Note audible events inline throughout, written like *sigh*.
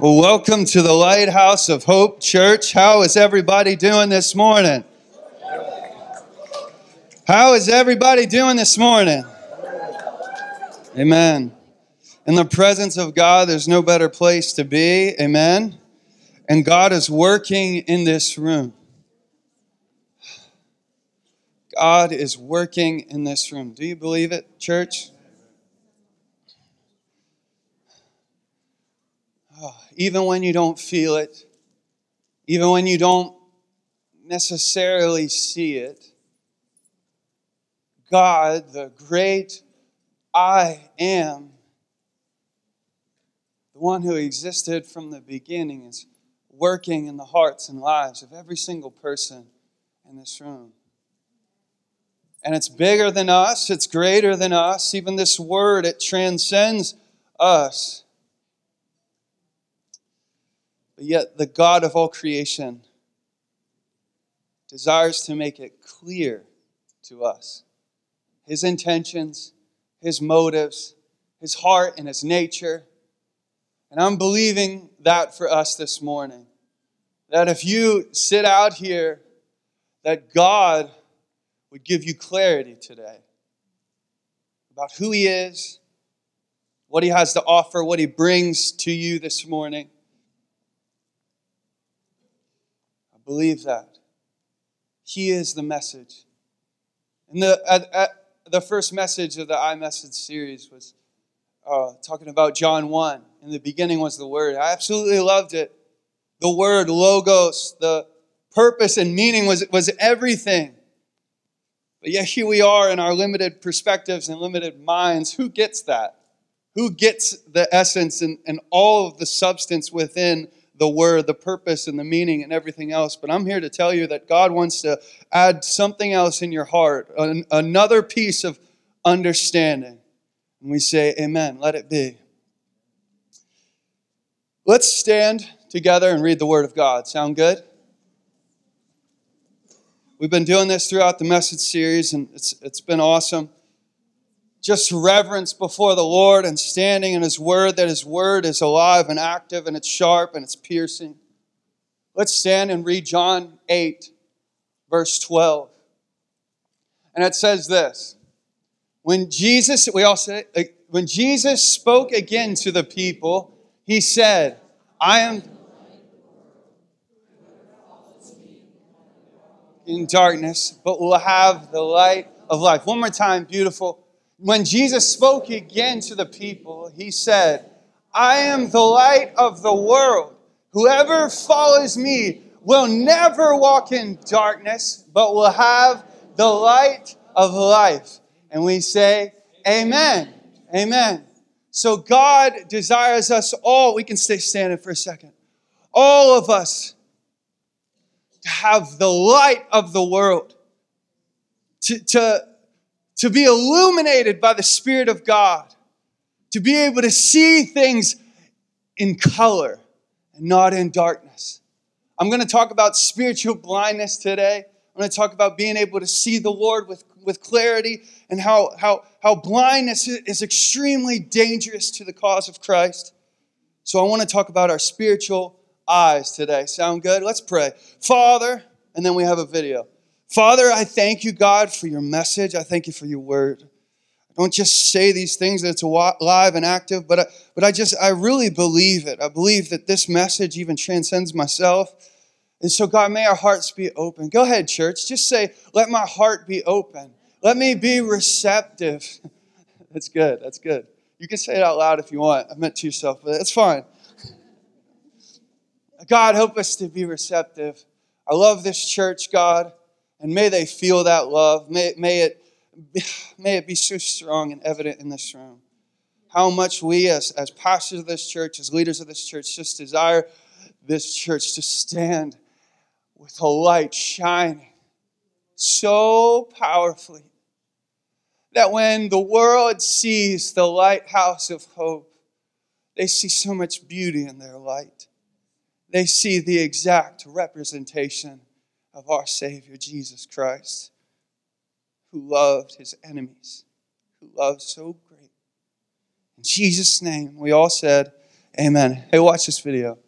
Well, welcome to the Lighthouse of Hope Church. How is everybody doing this morning? How is everybody doing this morning? Amen. In the presence of God, there's no better place to be. Amen. And God is working in this room. God is working in this room. Do you believe it, church? *sighs* even when you don't feel it, even when you don't necessarily see it, God, the great I am, the one who existed from the beginning, is working in the hearts and lives of every single person in this room. And it's bigger than us, it's greater than us. Even this word, it transcends us. But yet, the God of all creation desires to make it clear to us his intentions, his motives, his heart, and his nature. And I'm believing that for us this morning. That if you sit out here, that God would give you clarity today about who he is, what he has to offer, what he brings to you this morning. Believe that. He is the message. And the, at, at the first message of the I Message series was uh, talking about John 1. In the beginning was the Word. I absolutely loved it. The Word, Logos, the purpose and meaning was, was everything. But yet here we are in our limited perspectives and limited minds. Who gets that? Who gets the essence and, and all of the substance within the word, the purpose, and the meaning, and everything else. But I'm here to tell you that God wants to add something else in your heart, an, another piece of understanding. And we say, Amen. Let it be. Let's stand together and read the Word of God. Sound good? We've been doing this throughout the message series, and it's, it's been awesome just reverence before the Lord and standing in His Word, that His Word is alive and active and it's sharp and it's piercing. Let's stand and read John 8, verse 12. And it says this When Jesus, we all say, when Jesus spoke again to the people, He said, I am in darkness, but will have the light of life. One more time, beautiful when Jesus spoke again to the people, he said, I am the light of the world. Whoever follows me will never walk in darkness, but will have the light of life. And we say, Amen. Amen. So God desires us all, we can stay standing for a second, all of us to have the light of the world, to, to to be illuminated by the Spirit of God, to be able to see things in color and not in darkness. I'm going to talk about spiritual blindness today. I'm going to talk about being able to see the Lord with, with clarity and how, how, how blindness is extremely dangerous to the cause of Christ. So I want to talk about our spiritual eyes today. Sound good? Let's pray. Father, and then we have a video. Father, I thank you, God, for your message. I thank you for your word. I don't just say these things that it's alive and active, but I, but I just, I really believe it. I believe that this message even transcends myself. And so, God, may our hearts be open. Go ahead, church. Just say, let my heart be open. Let me be receptive. *laughs* that's good. That's good. You can say it out loud if you want. I meant to yourself, but that's fine. *laughs* God, help us to be receptive. I love this church, God. And may they feel that love. May, may, it, may it be so strong and evident in this room. How much we, as, as pastors of this church, as leaders of this church, just desire this church to stand with a light shining so powerfully that when the world sees the lighthouse of hope, they see so much beauty in their light. They see the exact representation of our Savior Jesus Christ, who loved his enemies, who loved so great. In Jesus' name, we all said, Amen. Hey, watch this video.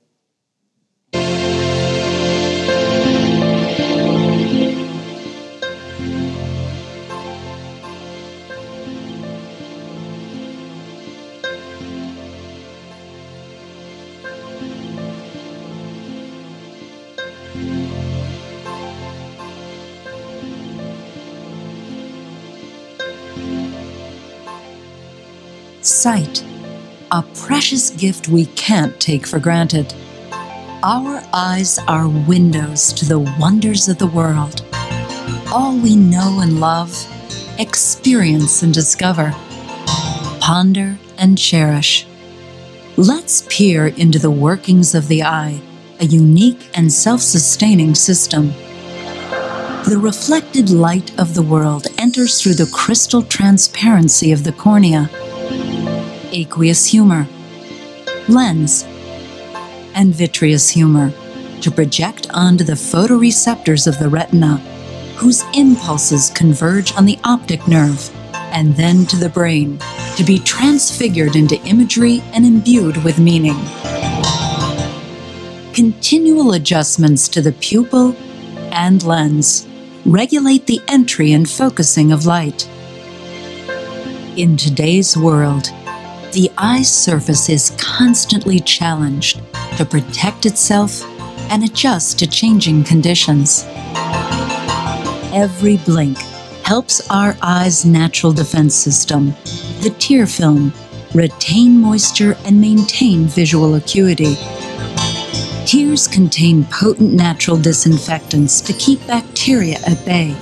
Sight, a precious gift we can't take for granted. Our eyes are windows to the wonders of the world. All we know and love, experience and discover, ponder and cherish. Let's peer into the workings of the eye, a unique and self sustaining system. The reflected light of the world enters through the crystal transparency of the cornea aqueous humor, lens, and vitreous humor to project onto the photoreceptors of the retina, whose impulses converge on the optic nerve and then to the brain to be transfigured into imagery and imbued with meaning. Continual adjustments to the pupil and lens regulate the entry and focusing of light. In today's world, the eye's surface is constantly challenged to protect itself and adjust to changing conditions. Every blink helps our eye's natural defense system, the tear film, retain moisture and maintain visual acuity. Tears contain potent natural disinfectants to keep bacteria at bay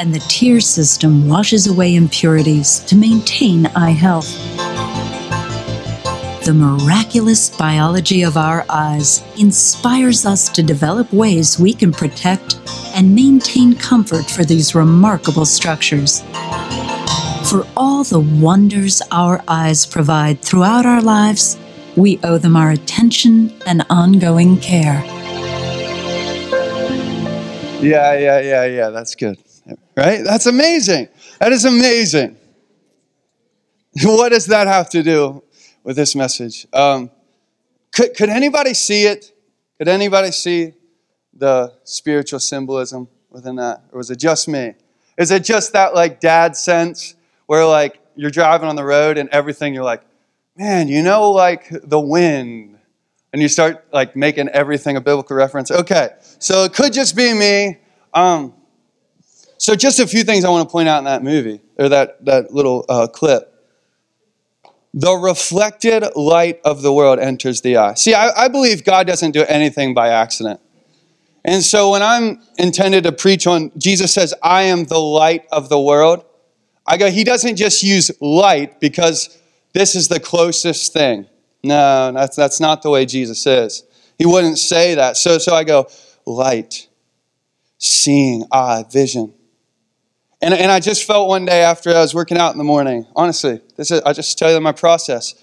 and the tear system washes away impurities to maintain eye health. The miraculous biology of our eyes inspires us to develop ways we can protect and maintain comfort for these remarkable structures. For all the wonders our eyes provide throughout our lives, we owe them our attention and ongoing care. Yeah, yeah, yeah, yeah. That's good right? That's amazing. That is amazing. *laughs* What does that have to do with this message? Um, could, could anybody see it? Could anybody see the spiritual symbolism within that? Or was it just me? Is it just that like dad sense where like you're driving on the road and everything you're like, man, you know, like the wind. And you start like making everything a biblical reference. Okay, so it could just be me. Um, so, just a few things I want to point out in that movie, or that, that little uh, clip. The reflected light of the world enters the eye. See, I, I believe God doesn't do anything by accident. And so, when I'm intended to preach on, Jesus says, I am the light of the world. I go, He doesn't just use light because this is the closest thing. No, that's, that's not the way Jesus is. He wouldn't say that. So, so I go, light, seeing, eye, vision. And, and I just felt one day after I was working out in the morning, honestly, this is, I just tell you my process.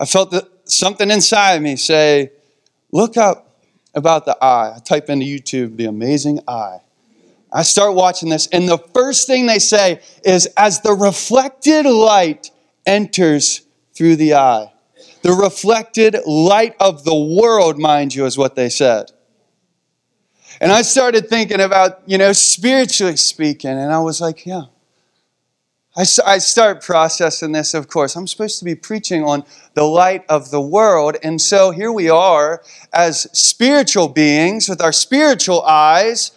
I felt that something inside me say, look up about the eye. I type into YouTube, the amazing eye. I start watching this, and the first thing they say is, as the reflected light enters through the eye, the reflected light of the world, mind you, is what they said. And I started thinking about, you know, spiritually speaking, and I was like, yeah. I, I start processing this, of course. I'm supposed to be preaching on the light of the world. And so here we are as spiritual beings with our spiritual eyes.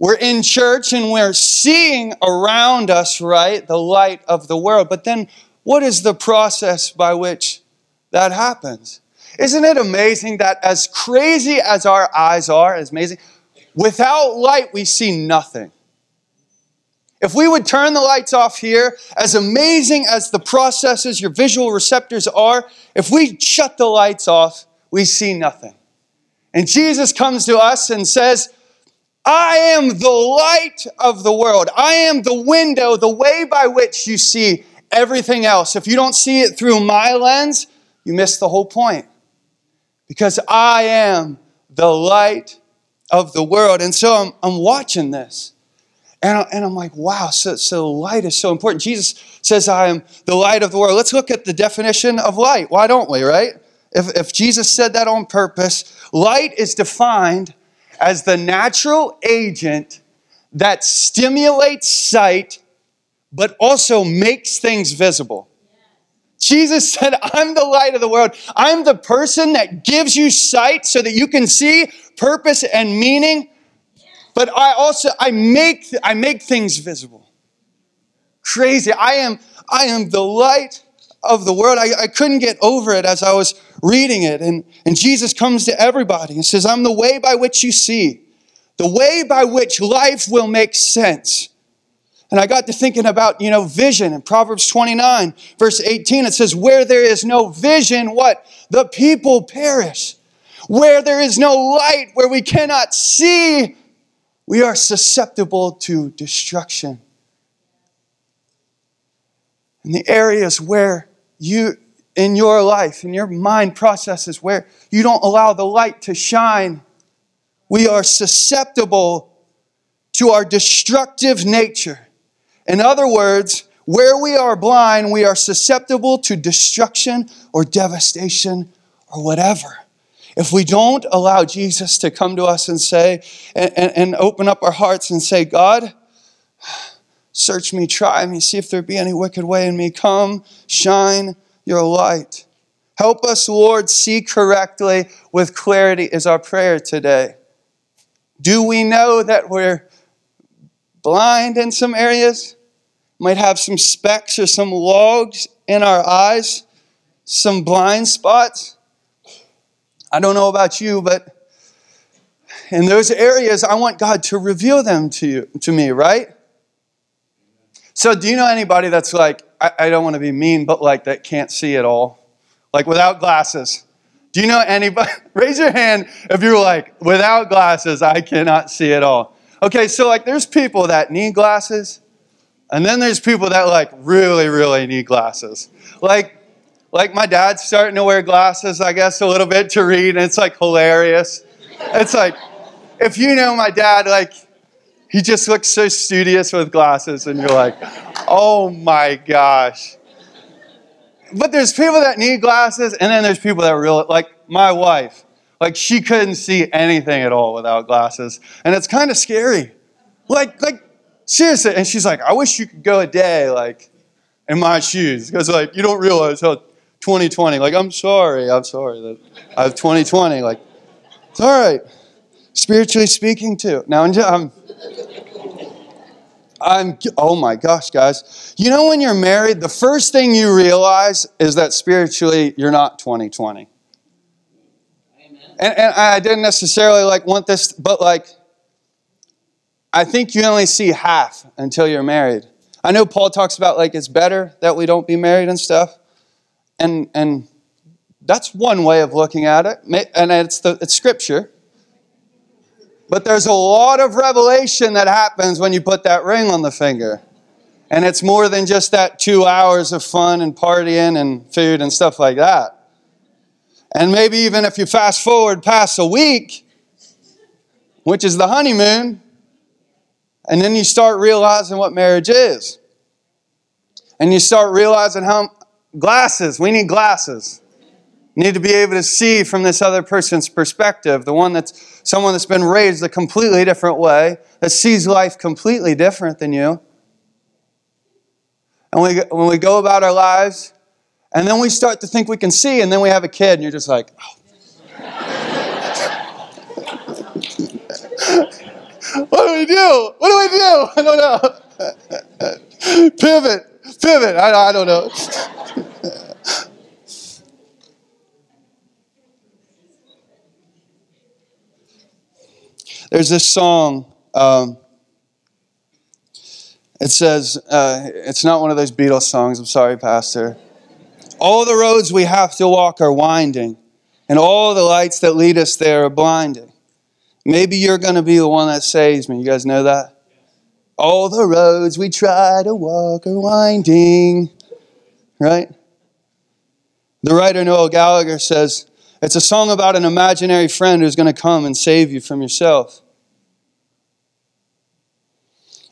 We're in church and we're seeing around us, right, the light of the world. But then what is the process by which that happens? Isn't it amazing that as crazy as our eyes are, as amazing, without light we see nothing. If we would turn the lights off here, as amazing as the processes, your visual receptors are, if we shut the lights off, we see nothing. And Jesus comes to us and says, I am the light of the world. I am the window, the way by which you see everything else. If you don't see it through my lens, you miss the whole point because I am the light of the world. And so I'm, I'm watching this. And, I, and I'm like, wow, so, so light is so important. Jesus says, I am the light of the world. Let's look at the definition of light. Why don't we, right? If, if Jesus said that on purpose, light is defined as the natural agent that stimulates sight but also makes things visible. Jesus said, I'm the light of the world. I'm the person that gives you sight so that you can see purpose and meaning but I also I make I make things visible. Crazy. I am I am the light of the world. I, I couldn't get over it as I was reading it. And, and Jesus comes to everybody and says, I'm the way by which you see, the way by which life will make sense. And I got to thinking about, you know, vision in Proverbs 29, verse 18. It says, Where there is no vision, what? The people perish. Where there is no light, where we cannot see, we are susceptible to destruction. In the areas where you, in your life, in your mind processes, where you don't allow the light to shine, we are susceptible to our destructive nature. In other words, where we are blind, we are susceptible to destruction or devastation or whatever. If we don't allow Jesus to come to us and say, and, and, and open up our hearts and say, God, search me, try me, see if there be any wicked way in me. Come, shine your light. Help us, Lord, see correctly with clarity, is our prayer today. Do we know that we're blind in some areas? Might have some specks or some logs in our eyes, some blind spots. I don't know about you, but in those areas, I want God to reveal them to you, to me, right? So, do you know anybody that's like, I, I don't want to be mean, but like that can't see at all? Like without glasses? Do you know anybody? *laughs* Raise your hand if you're like, without glasses, I cannot see at all. Okay, so like there's people that need glasses, and then there's people that like really, really need glasses. Like, like my dad's starting to wear glasses, I guess, a little bit to read, and it's like hilarious. It's like, if you know my dad, like, he just looks so studious with glasses, and you're like, oh my gosh. But there's people that need glasses, and then there's people that really, like my wife, like she couldn't see anything at all without glasses, and it's kind of scary. Like, like seriously, and she's like, I wish you could go a day, like, in my shoes, because like you don't realize how 2020. Like, I'm sorry, I'm sorry that I have 2020. Like, it's all right. Spiritually speaking, too. Now, I'm, I'm, oh my gosh, guys. You know, when you're married, the first thing you realize is that spiritually you're not 2020. And, and I didn't necessarily like want this, but like, I think you only see half until you're married. I know Paul talks about like it's better that we don't be married and stuff. And, and that's one way of looking at it, and it's, the, it's scripture. But there's a lot of revelation that happens when you put that ring on the finger. And it's more than just that two hours of fun and partying and food and stuff like that. And maybe even if you fast forward past a week, which is the honeymoon, and then you start realizing what marriage is. And you start realizing how, Glasses. We need glasses. need to be able to see from this other person's perspective, the one that's someone that's been raised a completely different way, that sees life completely different than you. And we, when we go about our lives, and then we start to think we can see, and then we have a kid, and you're just like, oh. *laughs* what do we do? What do we do? *laughs* I don't know. *laughs* Pivot. Pivot. I, I don't know. There's this song. Um, it says, uh, it's not one of those Beatles songs. I'm sorry, Pastor. All the roads we have to walk are winding, and all the lights that lead us there are blinding. Maybe you're going to be the one that saves me. You guys know that? All the roads we try to walk are winding. Right? The writer Noel Gallagher says, It's a song about an imaginary friend who's going to come and save you from yourself.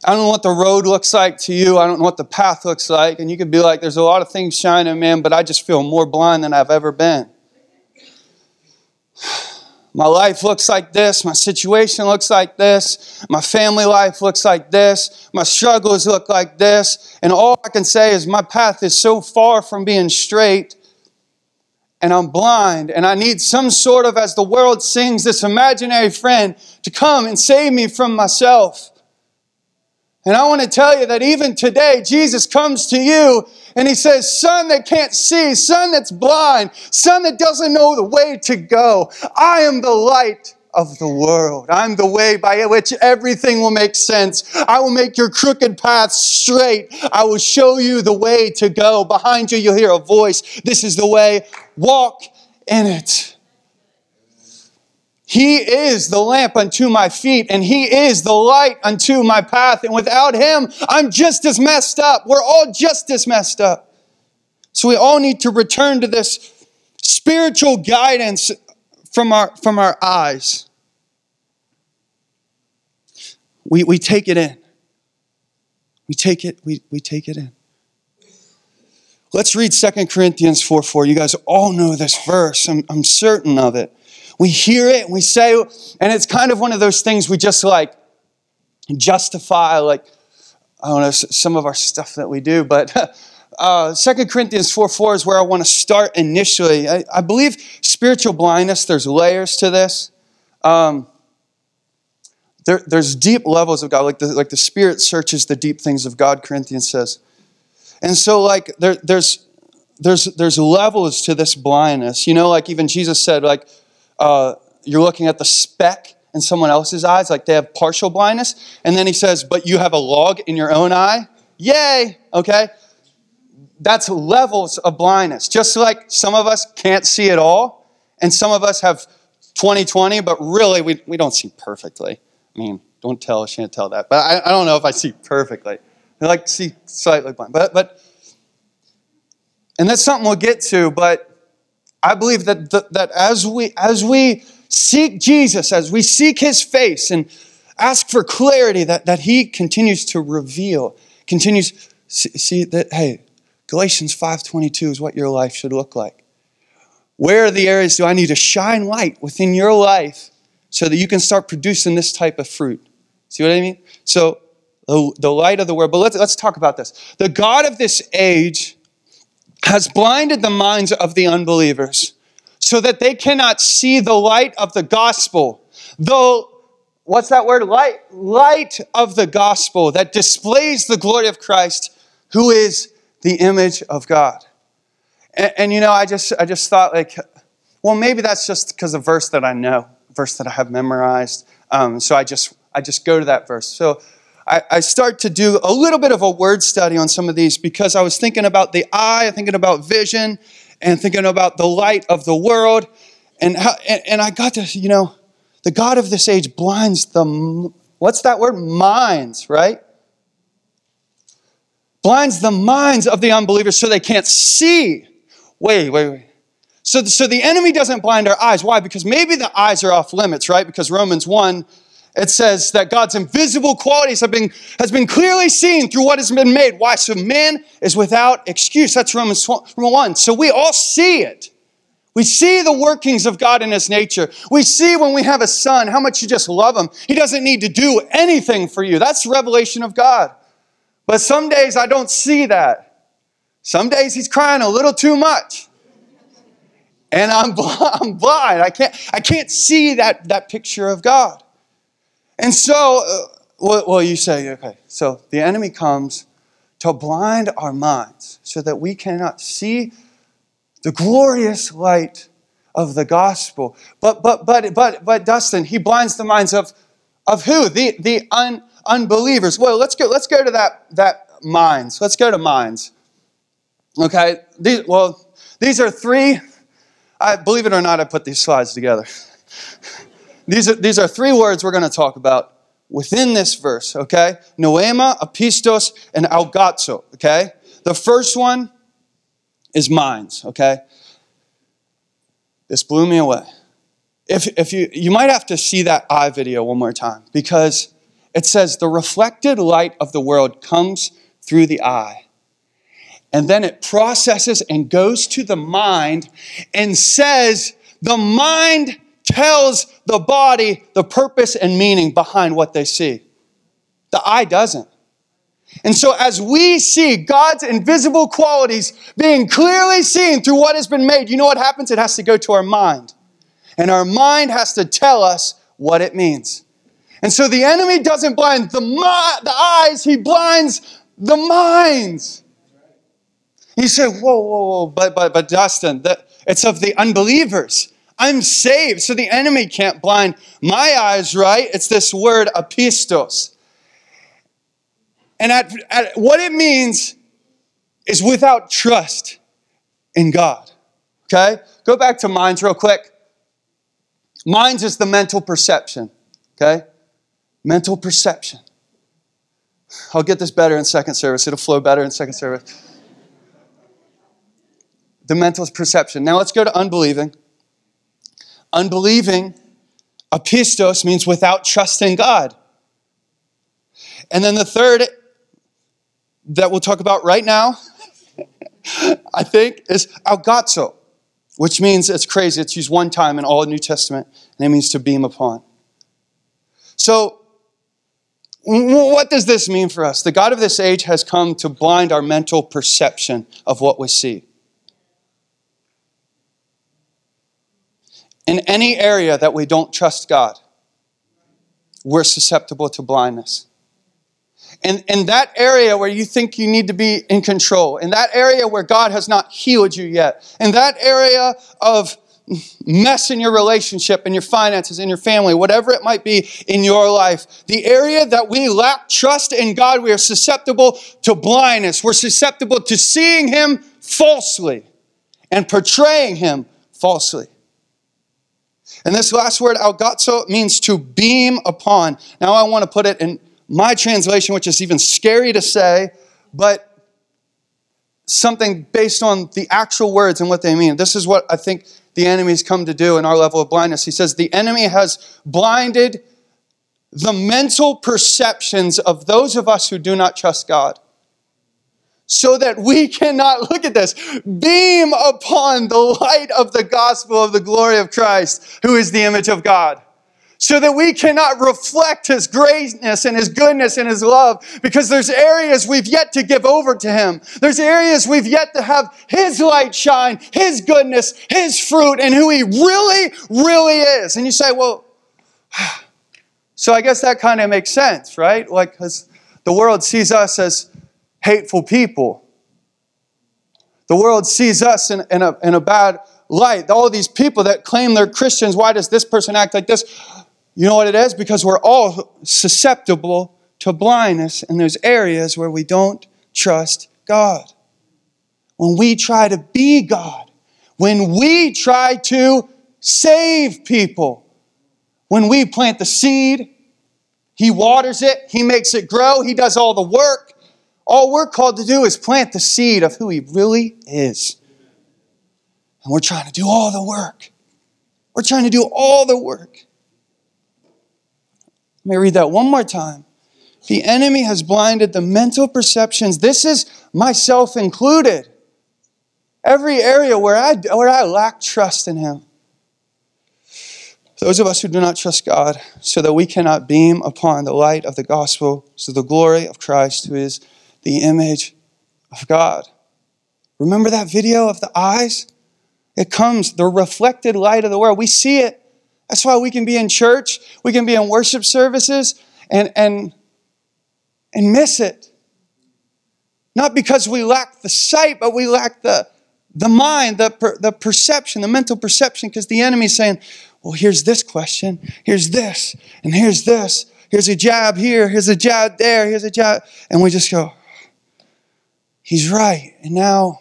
I don't know what the road looks like to you. I don't know what the path looks like. And you could be like, there's a lot of things shining, man, but I just feel more blind than I've ever been. *sighs* My life looks like this. My situation looks like this. My family life looks like this. My struggles look like this. And all I can say is my path is so far from being straight and I'm blind and I need some sort of, as the world sings, this imaginary friend to come and save me from myself. And I want to tell you that even today, Jesus comes to you and he says, Son that can't see, son that's blind, son that doesn't know the way to go, I am the light of the world. I'm the way by which everything will make sense. I will make your crooked path straight. I will show you the way to go. Behind you, you'll hear a voice. This is the way. Walk in it. He is the lamp unto my feet, and He is the light unto my path. And without Him, I'm just as messed up. We're all just as messed up. So we all need to return to this spiritual guidance from our, from our eyes. We, we take it in. We take it, we, we take it in. Let's read 2 Corinthians 4 4. You guys all know this verse. I'm, I'm certain of it. We hear it we say, and it's kind of one of those things we just like justify, like, I don't know, some of our stuff that we do, but *laughs* uh, 2 Corinthians 4 4 is where I want to start initially. I, I believe spiritual blindness, there's layers to this. Um, there, there's deep levels of God, like the, like the Spirit searches the deep things of God, Corinthians says. And so, like, there, there's, there's, there's levels to this blindness. You know, like even Jesus said, like, uh, you're looking at the speck in someone else's eyes, like they have partial blindness. And then he says, But you have a log in your own eye? Yay! Okay? That's levels of blindness. Just like some of us can't see at all, and some of us have 20 20, but really we, we don't see perfectly. I mean, don't tell Chantel that, but I, I don't know if I see perfectly. I like see slightly blind. But, but, and that's something we'll get to, but I believe that, that, that as, we, as we seek Jesus, as we seek his face and ask for clarity, that, that he continues to reveal, continues, see, see that, hey, Galatians 5.22 is what your life should look like. Where are the areas do I need to shine light within your life so that you can start producing this type of fruit? See what I mean? So the, the light of the world. But let's, let's talk about this. The God of this age has blinded the minds of the unbelievers so that they cannot see the light of the gospel. Though, what's that word? Light, light of the gospel that displays the glory of Christ, who is the image of God. And, and you know, I just, I just thought like, well, maybe that's just because of verse that I know, verse that I have memorized. Um, so I just, I just go to that verse. So I, start to do a little bit of a word study on some of these because I was thinking about the eye, thinking about vision, and thinking about the light of the world. And, how, and, and I got to, you know, the God of this age blinds the, what's that word? Minds, right? Blinds the minds of the unbelievers so they can't see. Wait, wait, wait. So, so the enemy doesn't blind our eyes. Why? Because maybe the eyes are off limits, right? Because Romans 1 it says that God's invisible qualities have been, has been clearly seen through what has been made. Why? So man is without excuse. That's Romans 1. So we all see it. We see the workings of God in his nature. We see when we have a son how much you just love him. He doesn't need to do anything for you. That's revelation of God. But some days I don't see that. Some days he's crying a little too much. And I'm, *laughs* I'm blind. I can't, I can't see that, that picture of God. And so, uh, well, well, you say, okay, so the enemy comes to blind our minds so that we cannot see the glorious light of the gospel. But, but, but, but, but Dustin, he blinds the minds of, of who? The, the un, unbelievers. Well, let's go, let's go to that, that minds. Let's go to minds. Okay, these, well, these are three, I believe it or not, I put these slides together. *laughs* These are, these are three words we're going to talk about within this verse, okay? Noema, apistos, and augazo, okay? The first one is minds, okay? This blew me away. If, if you, you might have to see that eye video one more time because it says, the reflected light of the world comes through the eye. And then it processes and goes to the mind and says, the mind tells the body the purpose and meaning behind what they see. The eye doesn't. And so, as we see God's invisible qualities being clearly seen through what has been made, you know what happens? It has to go to our mind. And our mind has to tell us what it means. And so, the enemy doesn't blind the, the eyes, he blinds the minds. He said, Whoa, whoa, whoa, but, but, but Dustin, the, it's of the unbelievers. I'm saved, so the enemy can't blind my eyes, right? It's this word, apistos. And at, at, what it means is without trust in God. Okay? Go back to minds real quick. Minds is the mental perception. Okay? Mental perception. I'll get this better in second service. It'll flow better in second service. The mental perception. Now let's go to unbelieving. Unbelieving, apistos, means without trust in God. And then the third that we'll talk about right now, *laughs* I think, is augazo, which means it's crazy. It's used one time in all the New Testament, and it means to beam upon. So, what does this mean for us? The God of this age has come to blind our mental perception of what we see. In any area that we don't trust God, we're susceptible to blindness in, in that area where you think you need to be in control, in that area where God has not healed you yet, in that area of mess in your relationship, in your finances, in your family, whatever it might be in your life, the area that we lack trust in God, we are susceptible to blindness. We're susceptible to seeing Him falsely and portraying Him falsely. And this last word, augazo, means to beam upon. Now I want to put it in my translation, which is even scary to say, but something based on the actual words and what they mean. This is what I think the enemy's come to do in our level of blindness. He says, The enemy has blinded the mental perceptions of those of us who do not trust God. So that we *laughs* cannot, look at this, beam upon the light of the gospel of the glory of Christ, who is the image of God so that we cannot reflect His greatness and His goodness and His love because there's areas we've yet to give over to Him. There's areas we've yet to have His light shine, His goodness, His fruit, and who He really, really is. And you say, well, *sighs* so I guess that kind of makes sense, right? Like, because the world sees us as hateful people. The world sees us in, in, a, in a bad light. All these people that claim they're Christians, why does this person act like this? You know what it is? Because we're all susceptible to blindness, and there's areas where we don't trust God. When we try to be God, when we try to save people, when we plant the seed, He waters it, He makes it grow, He does all the work. All we're called to do is plant the seed of who He really is. And we're trying to do all the work. We're trying to do all the work. Let me read that one more time. The enemy has blinded the mental perceptions. This is myself included. Every area where I, where I lack trust in Him. Those of us who do not trust God, so that we cannot beam upon the light of the gospel, so the glory of Christ, who is the image of God. Remember that video of the eyes? It comes, the reflected light of the world. We see it. That's why we can be in church, we can be in worship services and, and, and miss it. Not because we lack the sight, but we lack the, the mind, the, per, the perception, the mental perception, because the enemy's saying, well, here's this question, here's this, and here's this. Here's a jab here, here's a jab there, here's a jab. And we just go, he's right. And now,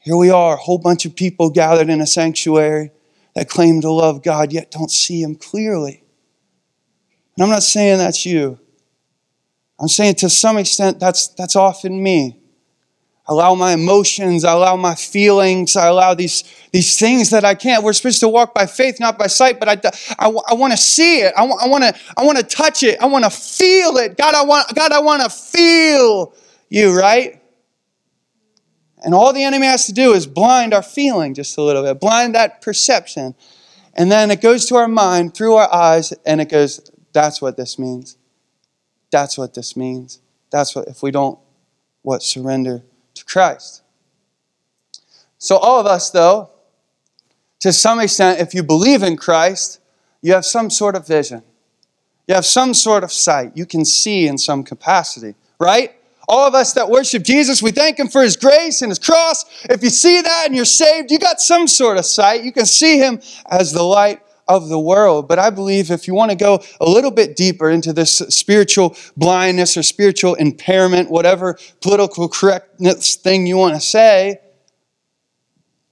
here we are, a whole bunch of people gathered in a sanctuary that claim to love God yet don't see Him clearly. And I'm not saying that's you. I'm saying to some extent that's, that's often me. I allow my emotions, I allow my feelings, I allow these, these things that I can't. We're supposed to walk by faith, not by sight, but I, I, I want to see it. I, I want to I wanna touch it. I want to feel it. God, I want, God, I want to feel you, right? And all the enemy has to do is blind our feeling just a little bit, blind that perception. And then it goes to our mind through our eyes, and it goes, that's what this means. That's what this means. That's what, if we don't, what, surrender to Christ. So, all of us, though, to some extent, if you believe in Christ, you have some sort of vision. You have some sort of sight. You can see in some capacity, right? All of us that worship Jesus, we thank Him for His grace and His cross. If you see that and you're saved, you got some sort of sight. You can see Him as the light of the world. But I believe if you want to go a little bit deeper into this spiritual blindness or spiritual impairment, whatever political correctness thing you want to say,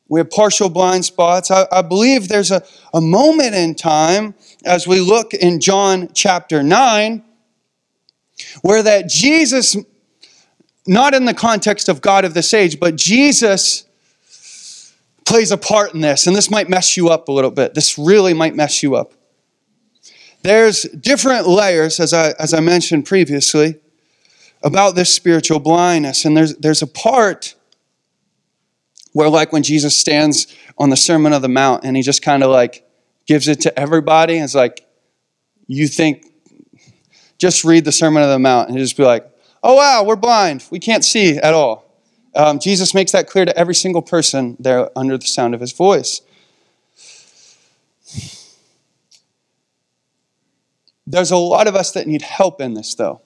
we have partial blind spots. I, I believe there's a, a moment in time as we look in John chapter 9 where that Jesus not in the context of God of this age, but Jesus plays a part in this. And this might mess you up a little bit. This really might mess you up. There's different layers, as I, as I mentioned previously, about this spiritual blindness. And there's, there's a part where, like, when Jesus stands on the Sermon of the Mount and he just kind of like gives it to everybody, and it's like, you think, just read the Sermon of the Mount and just be like, oh, wow, we're blind. We can't see at all. Um, Jesus makes that clear to every single person there under the sound of his voice. There's a lot of us that need help in this, though.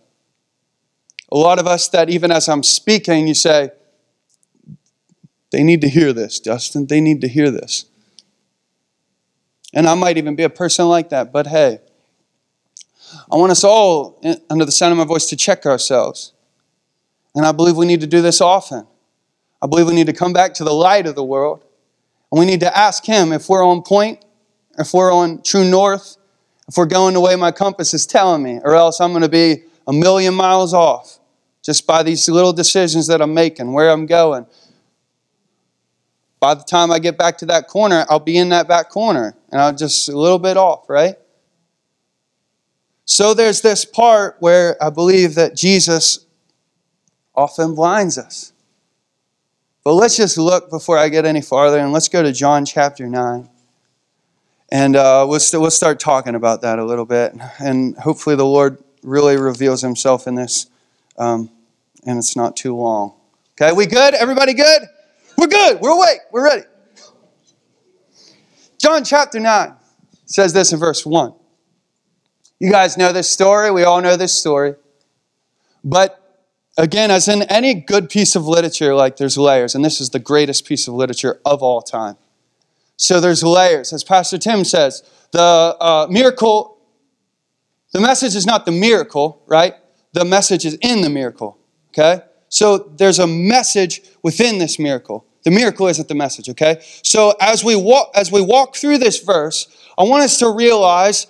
A lot of us that, even as I'm speaking, you say, they need to hear this, Dustin. They need to hear this. And I might even be a person like that, but hey, I want us all, under the sound of my voice, to check ourselves. And I believe we need to do this often. I believe we need to come back to the light of the world. And we need to ask Him if we're on point, if we're on true north, if we're going the way my compass is telling me, or else I'm going to be a million miles off just by these little decisions that I'm making, where I'm going. By the time I get back to that corner, I'll be in that back corner and I'll just a little bit off, right? So there's this part where I believe that Jesus often blinds us. But let's just look before I get any farther and let's go to John chapter 9. And uh, we'll, st- we'll start talking about that a little bit. And hopefully the Lord really reveals himself in this. Um, and it's not too long. Okay, we good? Everybody good? We're good. We're awake. We're ready. John chapter 9 says this in verse 1. You guys know this story. We all know this story. But again, as in any good piece of literature, like there's layers, and this is the greatest piece of literature of all time. So there's layers. As Pastor Tim says, the uh, miracle, the message is not the miracle, right? The message is in the miracle, okay? So there's a message within this miracle. The miracle isn't the message, okay? So as we walk, as we walk through this verse, I want us to realize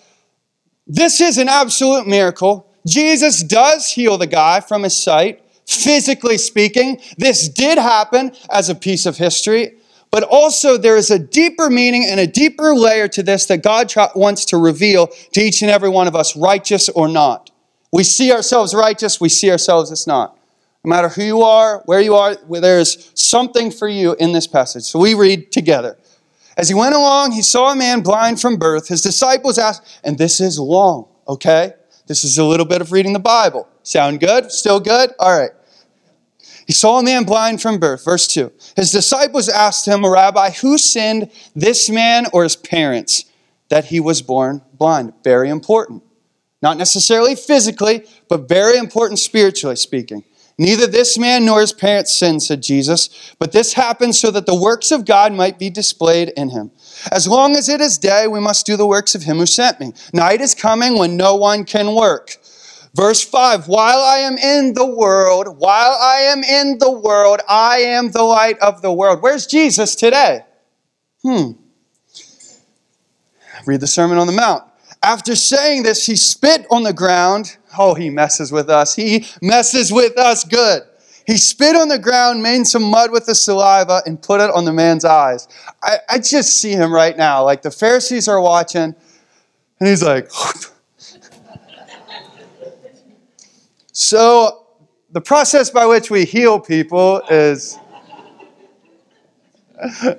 this is an absolute miracle. Jesus does heal the guy from his sight, physically speaking. This did happen as a piece of history, but also there is a deeper meaning and a deeper layer to this that God wants to reveal to each and every one of us, righteous or not. We see ourselves righteous, we see ourselves as not. No matter who you are, where you are, there is something for you in this passage. So we read together. As he went along, he saw a man blind from birth. His disciples asked, and this is long, okay? This is a little bit of reading the Bible. Sound good? Still good? All right. He saw a man blind from birth. Verse 2. His disciples asked him, Rabbi, who sinned, this man or his parents, that he was born blind? Very important. Not necessarily physically, but very important spiritually speaking. Neither this man nor his parents sinned, said Jesus, but this happened so that the works of God might be displayed in him. As long as it is day, we must do the works of him who sent me. Night is coming when no one can work. Verse 5 While I am in the world, while I am in the world, I am the light of the world. Where's Jesus today? Hmm. Read the Sermon on the Mount. After saying this, he spit on the ground. Oh, he messes with us. He messes with us good. He spit on the ground, made some mud with the saliva, and put it on the man's eyes. I, I just see him right now. Like the Pharisees are watching, and he's like, *laughs* So, the process by which we heal people is. *laughs*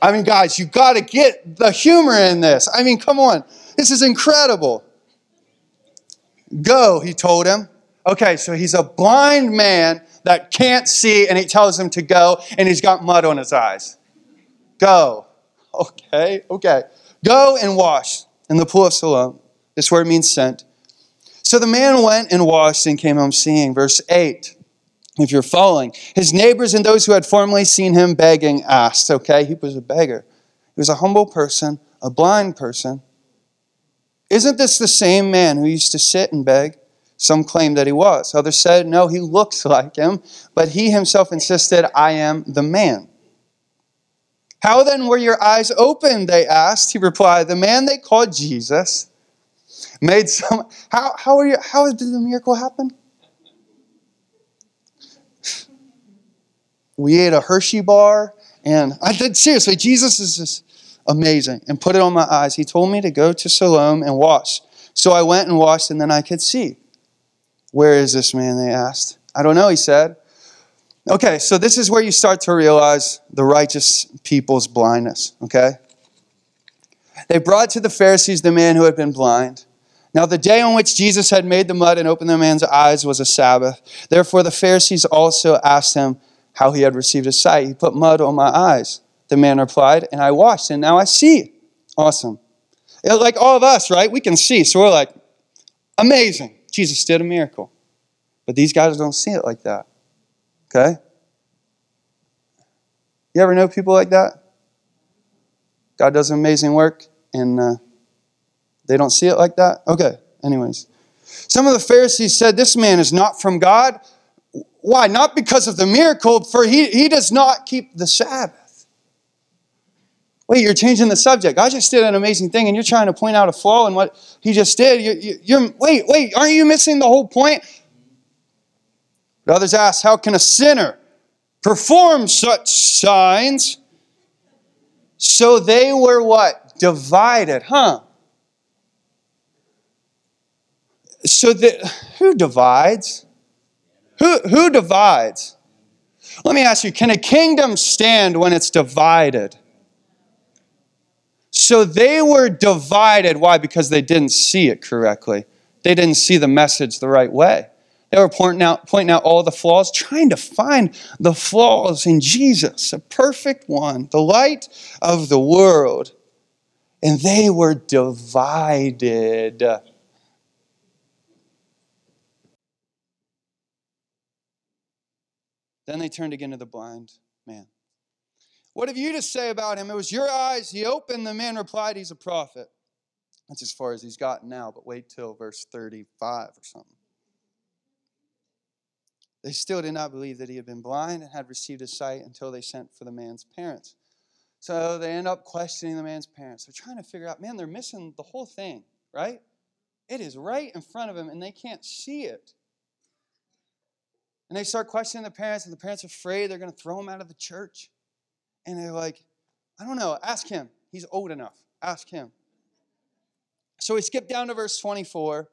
I mean, guys, you got to get the humor in this. I mean, come on. This is incredible. Go, he told him. Okay, so he's a blind man that can't see, and he tells him to go, and he's got mud on his eyes. Go. Okay, okay. Go and wash in the pool of Siloam. This word means sent. So the man went and washed and came home seeing. Verse 8, if you're following. His neighbors and those who had formerly seen him begging asked, okay, he was a beggar. He was a humble person, a blind person. Isn't this the same man who used to sit and beg? Some claimed that he was. Others said, no, he looks *laughs* like him. But he himself insisted, I am the man. How then were your eyes opened? They asked. He replied, The man they called Jesus made some. How, how, are you, how did the miracle happen? We ate a Hershey bar, and I did seriously, Jesus is just amazing. And put it on my eyes. He told me to go to Siloam and wash. So I went and washed, and then I could see. Where is this man? They asked. I don't know, he said. Okay, so this is where you start to realize the righteous people's blindness, okay? They brought to the Pharisees the man who had been blind. Now, the day on which Jesus had made the mud and opened the man's eyes was a Sabbath. Therefore, the Pharisees also asked him how he had received his sight. He put mud on my eyes. The man replied, and I washed, and now I see. Awesome. Like all of us, right? We can see. So we're like, amazing. Jesus did a miracle. But these guys don't see it like that. Okay? You ever know people like that? God does amazing work and uh, they don't see it like that? Okay, anyways. Some of the Pharisees said, This man is not from God. Why? Not because of the miracle, for he, he does not keep the Sabbath. Wait, you're changing the subject. I just did an amazing thing, and you're trying to point out a flaw in what he just did. You're, you're, wait, wait, aren't you missing the whole point? But others ask, How can a sinner perform such signs? So they were what? Divided, huh? So that who divides? Who, who divides? Let me ask you can a kingdom stand when it's divided? So they were divided. Why? Because they didn't see it correctly. They didn't see the message the right way. They were pointing out, pointing out all the flaws, trying to find the flaws in Jesus, a perfect one, the light of the world. And they were divided. Then they turned again to the blind. What have you to say about him? It was your eyes. He opened. The man replied, He's a prophet. That's as far as he's gotten now, but wait till verse 35 or something. They still did not believe that he had been blind and had received his sight until they sent for the man's parents. So they end up questioning the man's parents. They're trying to figure out, man, they're missing the whole thing, right? It is right in front of them and they can't see it. And they start questioning the parents, and the parents are afraid they're going to throw him out of the church. And they're like, I don't know, ask him. He's old enough. Ask him. So we skip down to verse 24.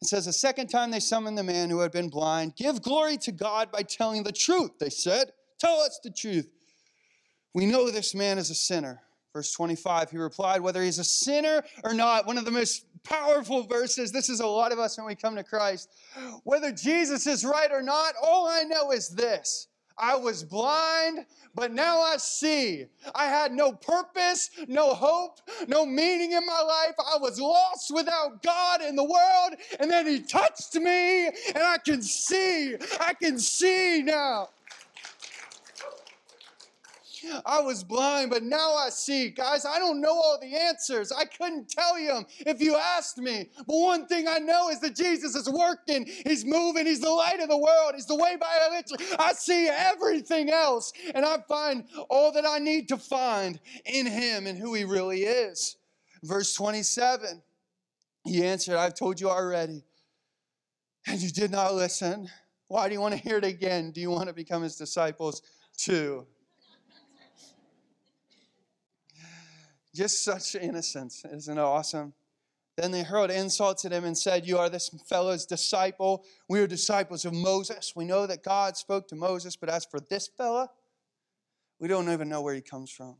It says, The second time they summoned the man who had been blind, give glory to God by telling the truth, they said. Tell us the truth. We know this man is a sinner. Verse 25, he replied, Whether he's a sinner or not, one of the most powerful verses. This is a lot of us when we come to Christ. Whether Jesus is right or not, all I know is this I was blind, but now I see. I had no purpose, no hope, no meaning in my life. I was lost without God in the world, and then He touched me, and I can see. I can see now. I was blind, but now I see. Guys, I don't know all the answers. I couldn't tell you if you asked me. But one thing I know is that Jesus is working. He's moving. He's the light of the world. He's the way by which I see everything else. And I find all that I need to find in Him and who He really is. Verse 27, He answered, I've told you already, and you did not listen. Why do you want to hear it again? Do you want to become his disciples too? Just such innocence. Isn't it awesome? Then they hurled insults at him and said, You are this fellow's disciple. We are disciples of Moses. We know that God spoke to Moses, but as for this fella, we don't even know where he comes from.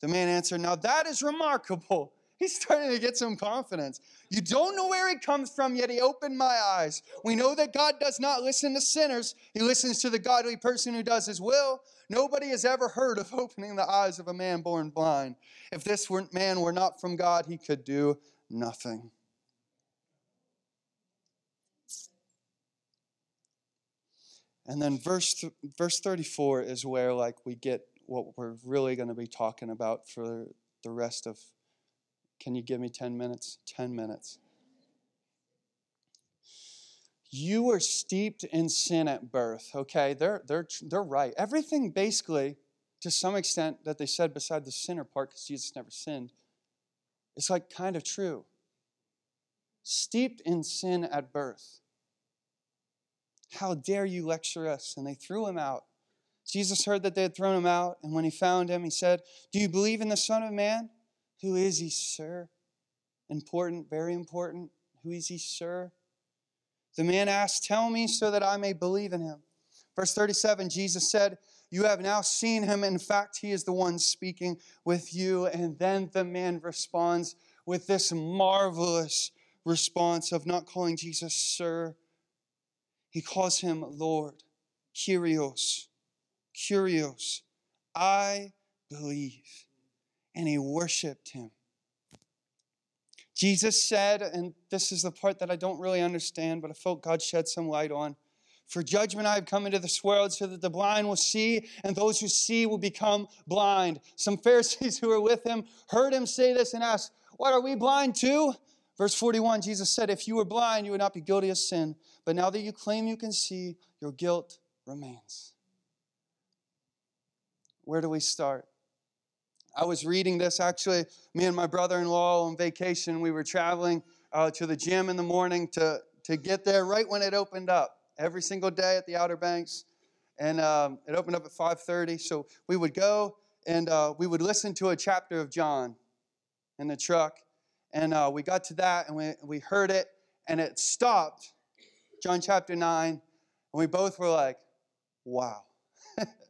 The man answered, Now that is remarkable. He's starting to get some confidence. You don't know where he comes from, yet he opened my eyes. We know that God does not listen to sinners, he listens to the godly person who does his will. Nobody has ever heard of *laughs* opening the eyes of a man born blind. If this man were not from God, he could do nothing. And then verse, verse 34 is where like we get what we're really going to be talking about for the rest of can you give me 10 minutes? 10 minutes. You were steeped in sin at birth, okay? They're, they're, they're right. Everything basically, to some extent, that they said beside the sinner part, because Jesus never sinned, is like kind of true. Steeped in sin at birth. How dare you lecture us? And they threw him out. Jesus heard that they had thrown him out, and when he found him, he said, Do you believe in the Son of Man? Who is he, sir? Important, very important. Who is he, sir? The man asked, Tell me so that I may believe in him. Verse 37 Jesus said, You have now seen him. In fact, he is the one speaking with you. And then the man responds with this marvelous response of not calling Jesus sir. He calls him Lord, Kyrios, Kyrios. I believe and he worshiped him. Jesus said, and this is the part that I don't really understand, but I felt God shed some light on. For judgment I have come into this world so that the blind will see, and those who see will become blind. Some *laughs* Pharisees who were with him heard him say this and asked, What are we blind to? Verse 41, Jesus said, If you were blind, you would not be guilty of sin. But now that you claim you can see, your guilt remains. Where do we start? I was reading this actually. Me and my brother in law on vacation, we were traveling uh, to the gym in the morning to, to get there right when it opened up. Every single day at the Outer Banks. And um, it opened up at 5.30. So we would go and uh, we would listen to a chapter of John in the truck. And uh, we got to that and we, we heard it and it stopped, John chapter 9. And we both were like, wow. *laughs*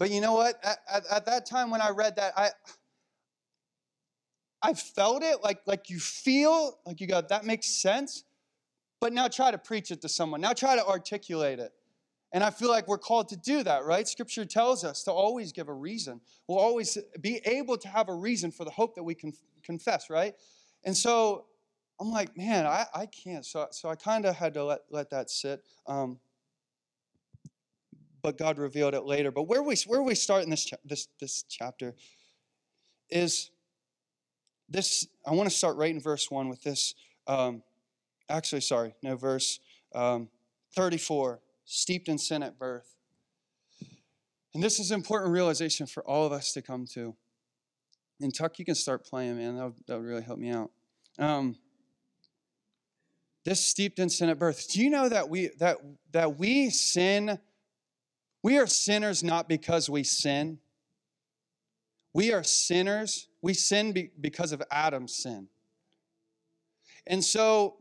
But you know what? At, at, at, that time when I read that, I I felt it like like you feel like you go that makes sense. But now try to preach it to someone. Now try to articulate it. And I feel like we're called to do that, right? Scripture tells us to always give a reason. We'll always be able to have a reason for the hope that we can confess, right? And so I'm like, man, I, I can't. So, so I kind of had to let, let that sit. Um, but God revealed it later. But where we where we start in this cha- this this chapter is this. I want to start right in verse one with this. Um, actually, sorry, no verse um, thirty four. Steeped in sin at birth, and this is an important realization for all of us to come to. And Tuck, you can start playing, man. That would, that would really help me out. Um, this steeped in sin at birth. Do you know that we that that we sin we are sinners not because we sin. We are sinners. We sin be- because of Adam's sin. And so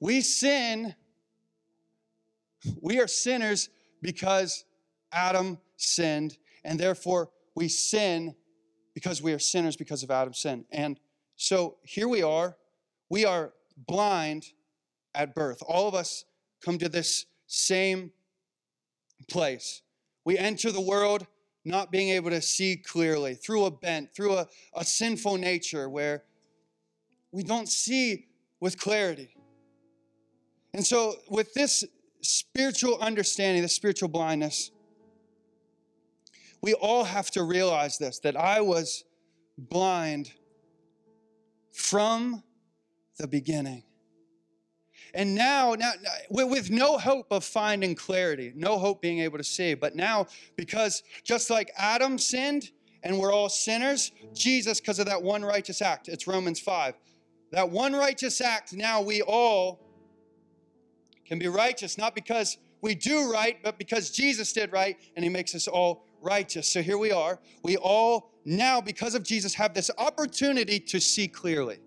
we sin, we are sinners because Adam sinned, and therefore we sin because we are sinners because of Adam's sin. And so here we are. We are blind at birth. All of us come to this same place. We enter the world not being able to see clearly through a bent, through a, a sinful nature where we don't see with clarity. And so, with this spiritual understanding, this spiritual blindness, we all have to realize this that I was blind from the beginning. And now, now, with no hope of finding clarity, no hope being able to see. But now, because just like Adam sinned and we're all sinners, Jesus, because of that one righteous act, it's Romans 5. That one righteous act, now we all can be righteous, not because we do right, but because Jesus did right and he makes us all righteous. So here we are. We all now, because of Jesus, have this opportunity to see clearly.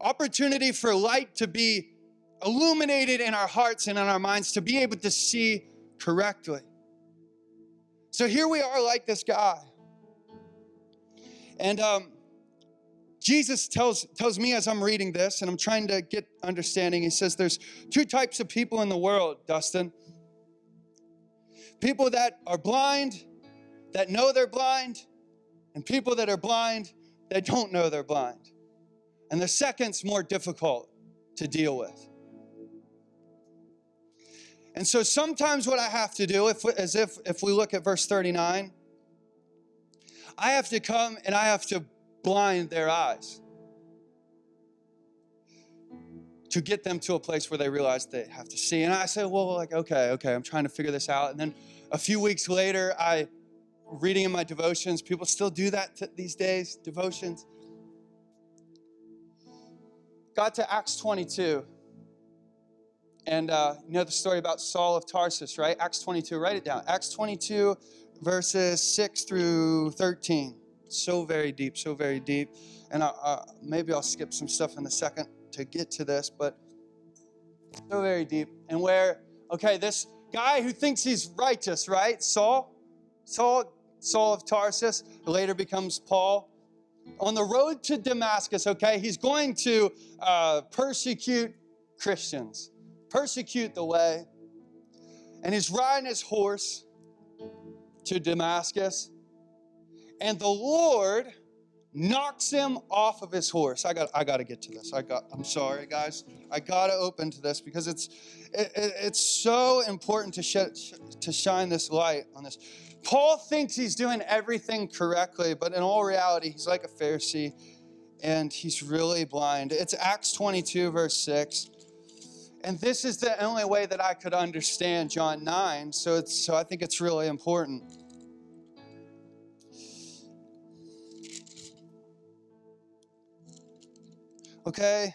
Opportunity for light to be illuminated in our hearts and in our minds, to be able to see correctly. So here we are, like this guy. And um, Jesus tells, tells me as I'm reading this, and I'm trying to get understanding, he says there's two types of people in the world, Dustin. People that are blind, that know they're blind, and people that are blind that don't know they're blind. And the second's more difficult to deal with. And so sometimes what I have to do, if, as if if we look at verse 39, I have to come and I have to blind their eyes to get them to a place where they realize they have to see. And I said, well, like, okay, okay, I'm trying to figure this out. And then a few weeks later, I reading in my devotions. People still do that t- these days, devotions. Got to Acts 22. And uh, you know the story about Saul of Tarsus, right? Acts 22, write it down. Acts 22, verses 6 through 13. So very deep, so very deep. And I, uh, maybe I'll skip some stuff in a second to get to this, but so very deep. And where, okay, this guy who thinks he's righteous, right? Saul, Saul Saul of Tarsus, later becomes Paul. On the road to Damascus, okay, he's going to uh, persecute Christians, persecute the way. And he's riding his horse to Damascus. And the Lord knocks him off of his horse. I got I got to get to this. I got I'm sorry guys. I got to open to this because it's it, it, it's so important to sh- to shine this light on this. Paul thinks he's doing everything correctly, but in all reality, he's like a Pharisee and he's really blind. It's Acts 22 verse 6. And this is the only way that I could understand John 9, so it's so I think it's really important. Okay?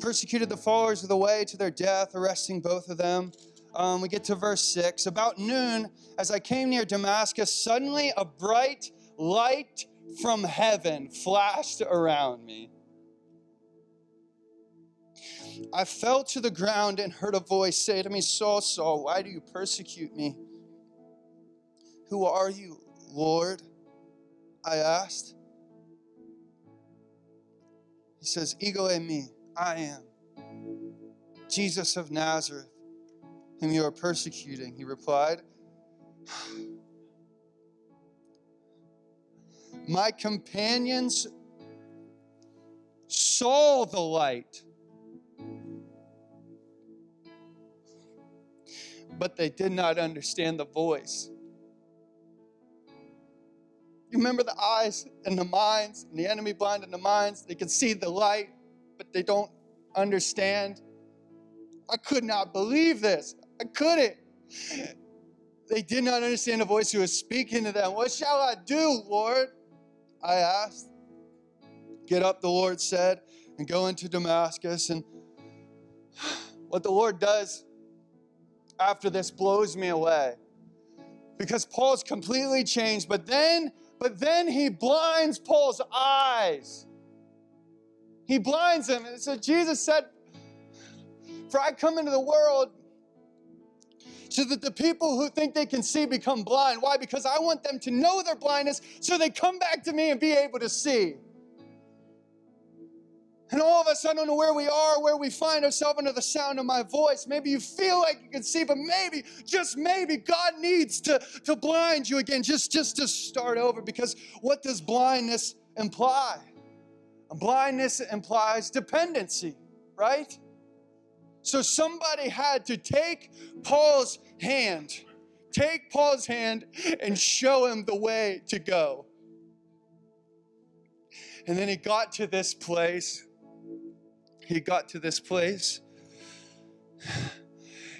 Persecuted the followers of the way to their death, arresting both of them. Um, we get to verse 6. About noon, as I came near Damascus, suddenly a bright light from heaven flashed around me. I fell to the ground and heard a voice say to me, Saul, Saul, why do you persecute me? Who are you, Lord? I asked. He says, Ego eimi, I am. Jesus of Nazareth, whom you are persecuting. He replied, My companions saw the light, but they did not understand the voice. You remember the eyes and the minds, and the enemy blinded the minds. They can see the light, but they don't understand. I could not believe this. I couldn't. They did not understand the voice who was speaking to them. What shall I do, Lord? I asked. Get up, the Lord said, and go into Damascus. And what the Lord does after this blows me away. Because Paul's completely changed, but then but then he blinds Paul's eyes. He blinds him. And so Jesus said, For I come into the world so that the people who think they can see become blind. Why? Because I want them to know their blindness so they come back to me and be able to see. And all of us, I don't know where we are, where we find ourselves under the sound of my voice. Maybe you feel like you can see, but maybe, just maybe, God needs to, to blind you again, just, just to start over. Because what does blindness imply? Blindness implies dependency, right? So somebody had to take Paul's hand, take Paul's hand and show him the way to go. And then he got to this place he got to this place,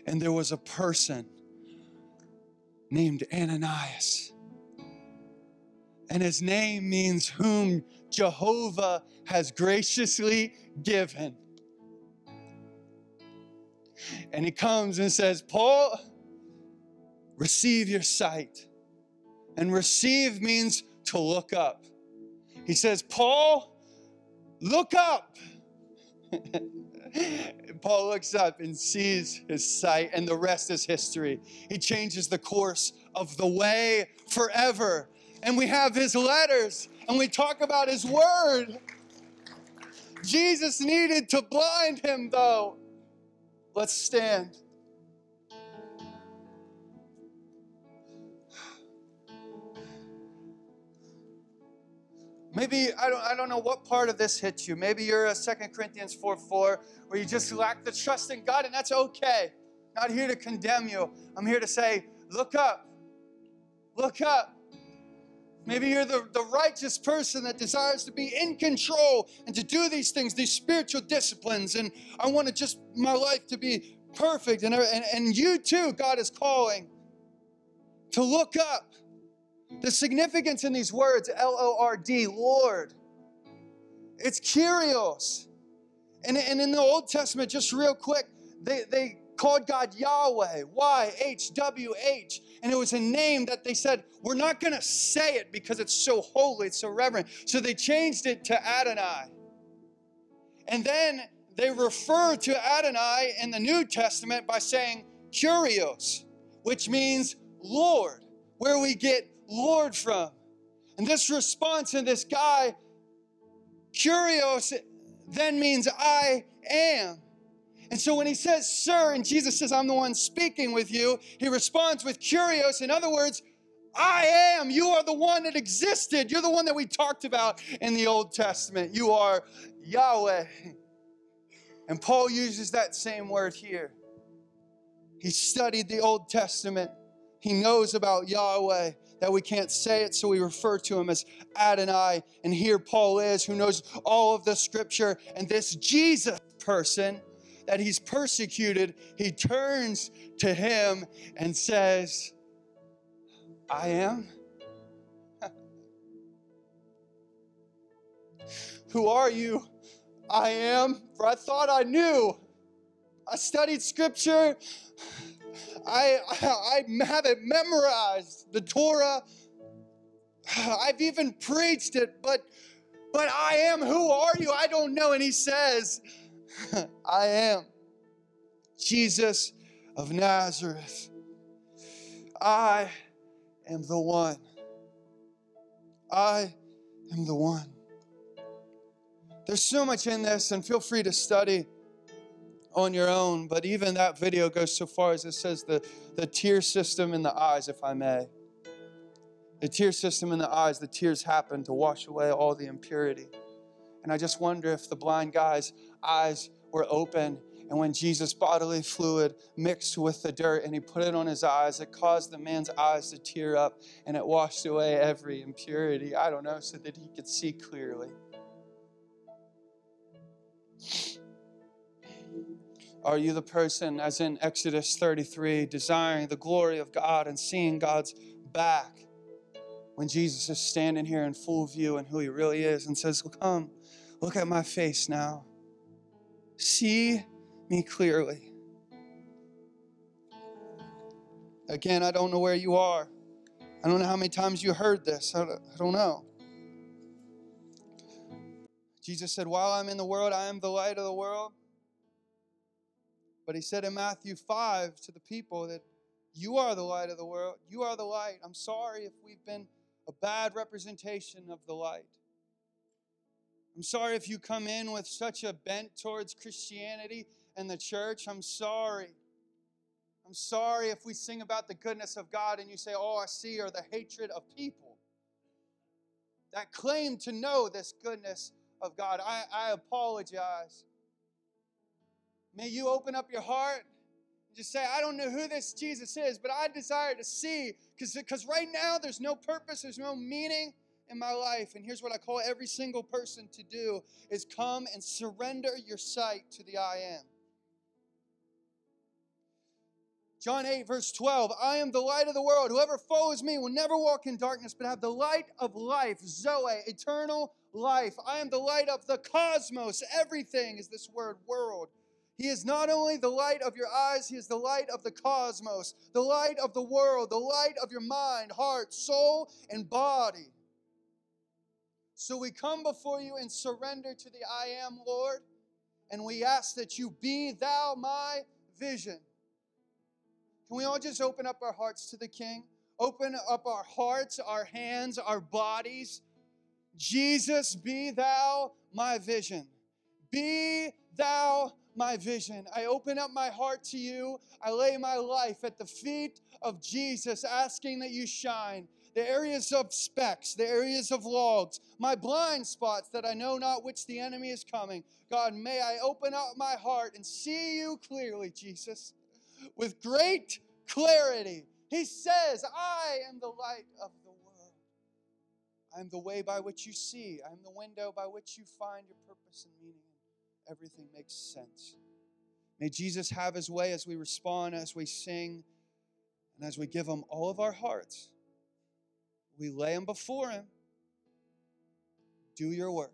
and there was a person named Ananias. And his name means whom Jehovah has graciously given. And he comes and says, Paul, receive your sight. And receive means to look up. He says, Paul, look up. *laughs* Paul looks up and sees his sight, and the rest is history. He changes the course of the way forever. And we have his letters, and we talk about his word. Jesus needed to blind him, though. Let's stand. Maybe I don't, I don't know what part of this hits you. Maybe you're a 2 Corinthians 4 4, where you just lack the trust in God, and that's okay. Not here to condemn you. I'm here to say, look up. Look up. Maybe you're the, the righteous person that desires to be in control and to do these things, these spiritual disciplines. And I want to just my life to be perfect. And, and, and you too, God is calling to look up. The significance in these words, L O R D, Lord, it's Kyrios. And, and in the Old Testament, just real quick, they, they called God Yahweh, Y H W H. And it was a name that they said, we're not going to say it because it's so holy, it's so reverent. So they changed it to Adonai. And then they refer to Adonai in the New Testament by saying Kyrios, which means Lord, where we get Lord from. And this response in this guy, Kyrios, then means I am. And so when he says, Sir, and Jesus says, I'm the one speaking with you, he responds with Kyrios. In other words, I am. You are the one that existed. You're the one that we talked about in the Old Testament. You are Yahweh. And Paul uses that same word here. He studied the Old Testament. He knows about Yahweh, that we can't say it, so we refer to him as Adonai. And here Paul is, who knows all of the scripture. And this Jesus person that he's persecuted, he turns to him and says, I am. *laughs* Who are you? I am, for I thought I knew. I studied scripture. I, I, *laughs* I have it memorized, the Torah. *sighs* I've even preached it, but but I am. Who are you? I don't know. And he says, *laughs* I am Jesus of Nazareth. I am the one. I am the one. There's so much in this, and feel free to study on your own, but even that video goes so far as it says the, the tear system in the eyes, if I may. The tear system in the eyes, the tears happen to wash away all the impurity. And I just wonder if the blind guy's eyes were open, and when Jesus' bodily fluid mixed with the dirt and he put it on his eyes, it caused the man's eyes to tear up and it washed away every impurity. I don't know, so that he could see clearly. Are you the person, as in Exodus 33, desiring the glory of God and seeing God's back when Jesus is standing here in full view and who he really is and says, Come, look at my face now. See me clearly. Again, I don't know where you are. I don't know how many times you heard this. I don't know. Jesus said, While I'm in the world, I am the light of the world. But he said in Matthew 5 to the people that you are the light of the world. You are the light. I'm sorry if we've been a bad representation of the light. I'm sorry if you come in with such a bent towards Christianity and the church. I'm sorry. I'm sorry if we sing about the goodness of God and you say, Oh, I see are the hatred of people that claim to know this goodness of God. I, I apologize. May you open up your heart and just say, I don't know who this Jesus is, but I desire to see because right now there's no purpose, there's no meaning in my life. And here's what I call every single person to do is come and surrender your sight to the I am. John 8, verse 12 I am the light of the world. Whoever follows me will never walk in darkness, but have the light of life, Zoe, eternal life. I am the light of the cosmos. Everything is this word, world He is not only the light of your eyes, He is the light of the cosmos, the light of the world, the light of your mind, heart, soul, and body. So we come before you and surrender to the I am, Lord, and we ask that you be thou my vision. Can we all just open up our hearts to the King? Open up our hearts, our hands, our bodies. Jesus, be thou my vision. Be thou my vision. I open up my heart to you. I lay my life at the feet of Jesus, asking that you shine. The areas of specks, the areas of logs, my blind spots that I know not which the enemy is coming. God, may I open up my heart and see you clearly, Jesus, with great clarity. He says, I am the light of the world. I am the way by which you see. I am the window by which you find your purpose and meaning everything makes sense. May Jesus have his way as we respond, as we sing, and as we give him all of our hearts. We lay them before him. Do your work.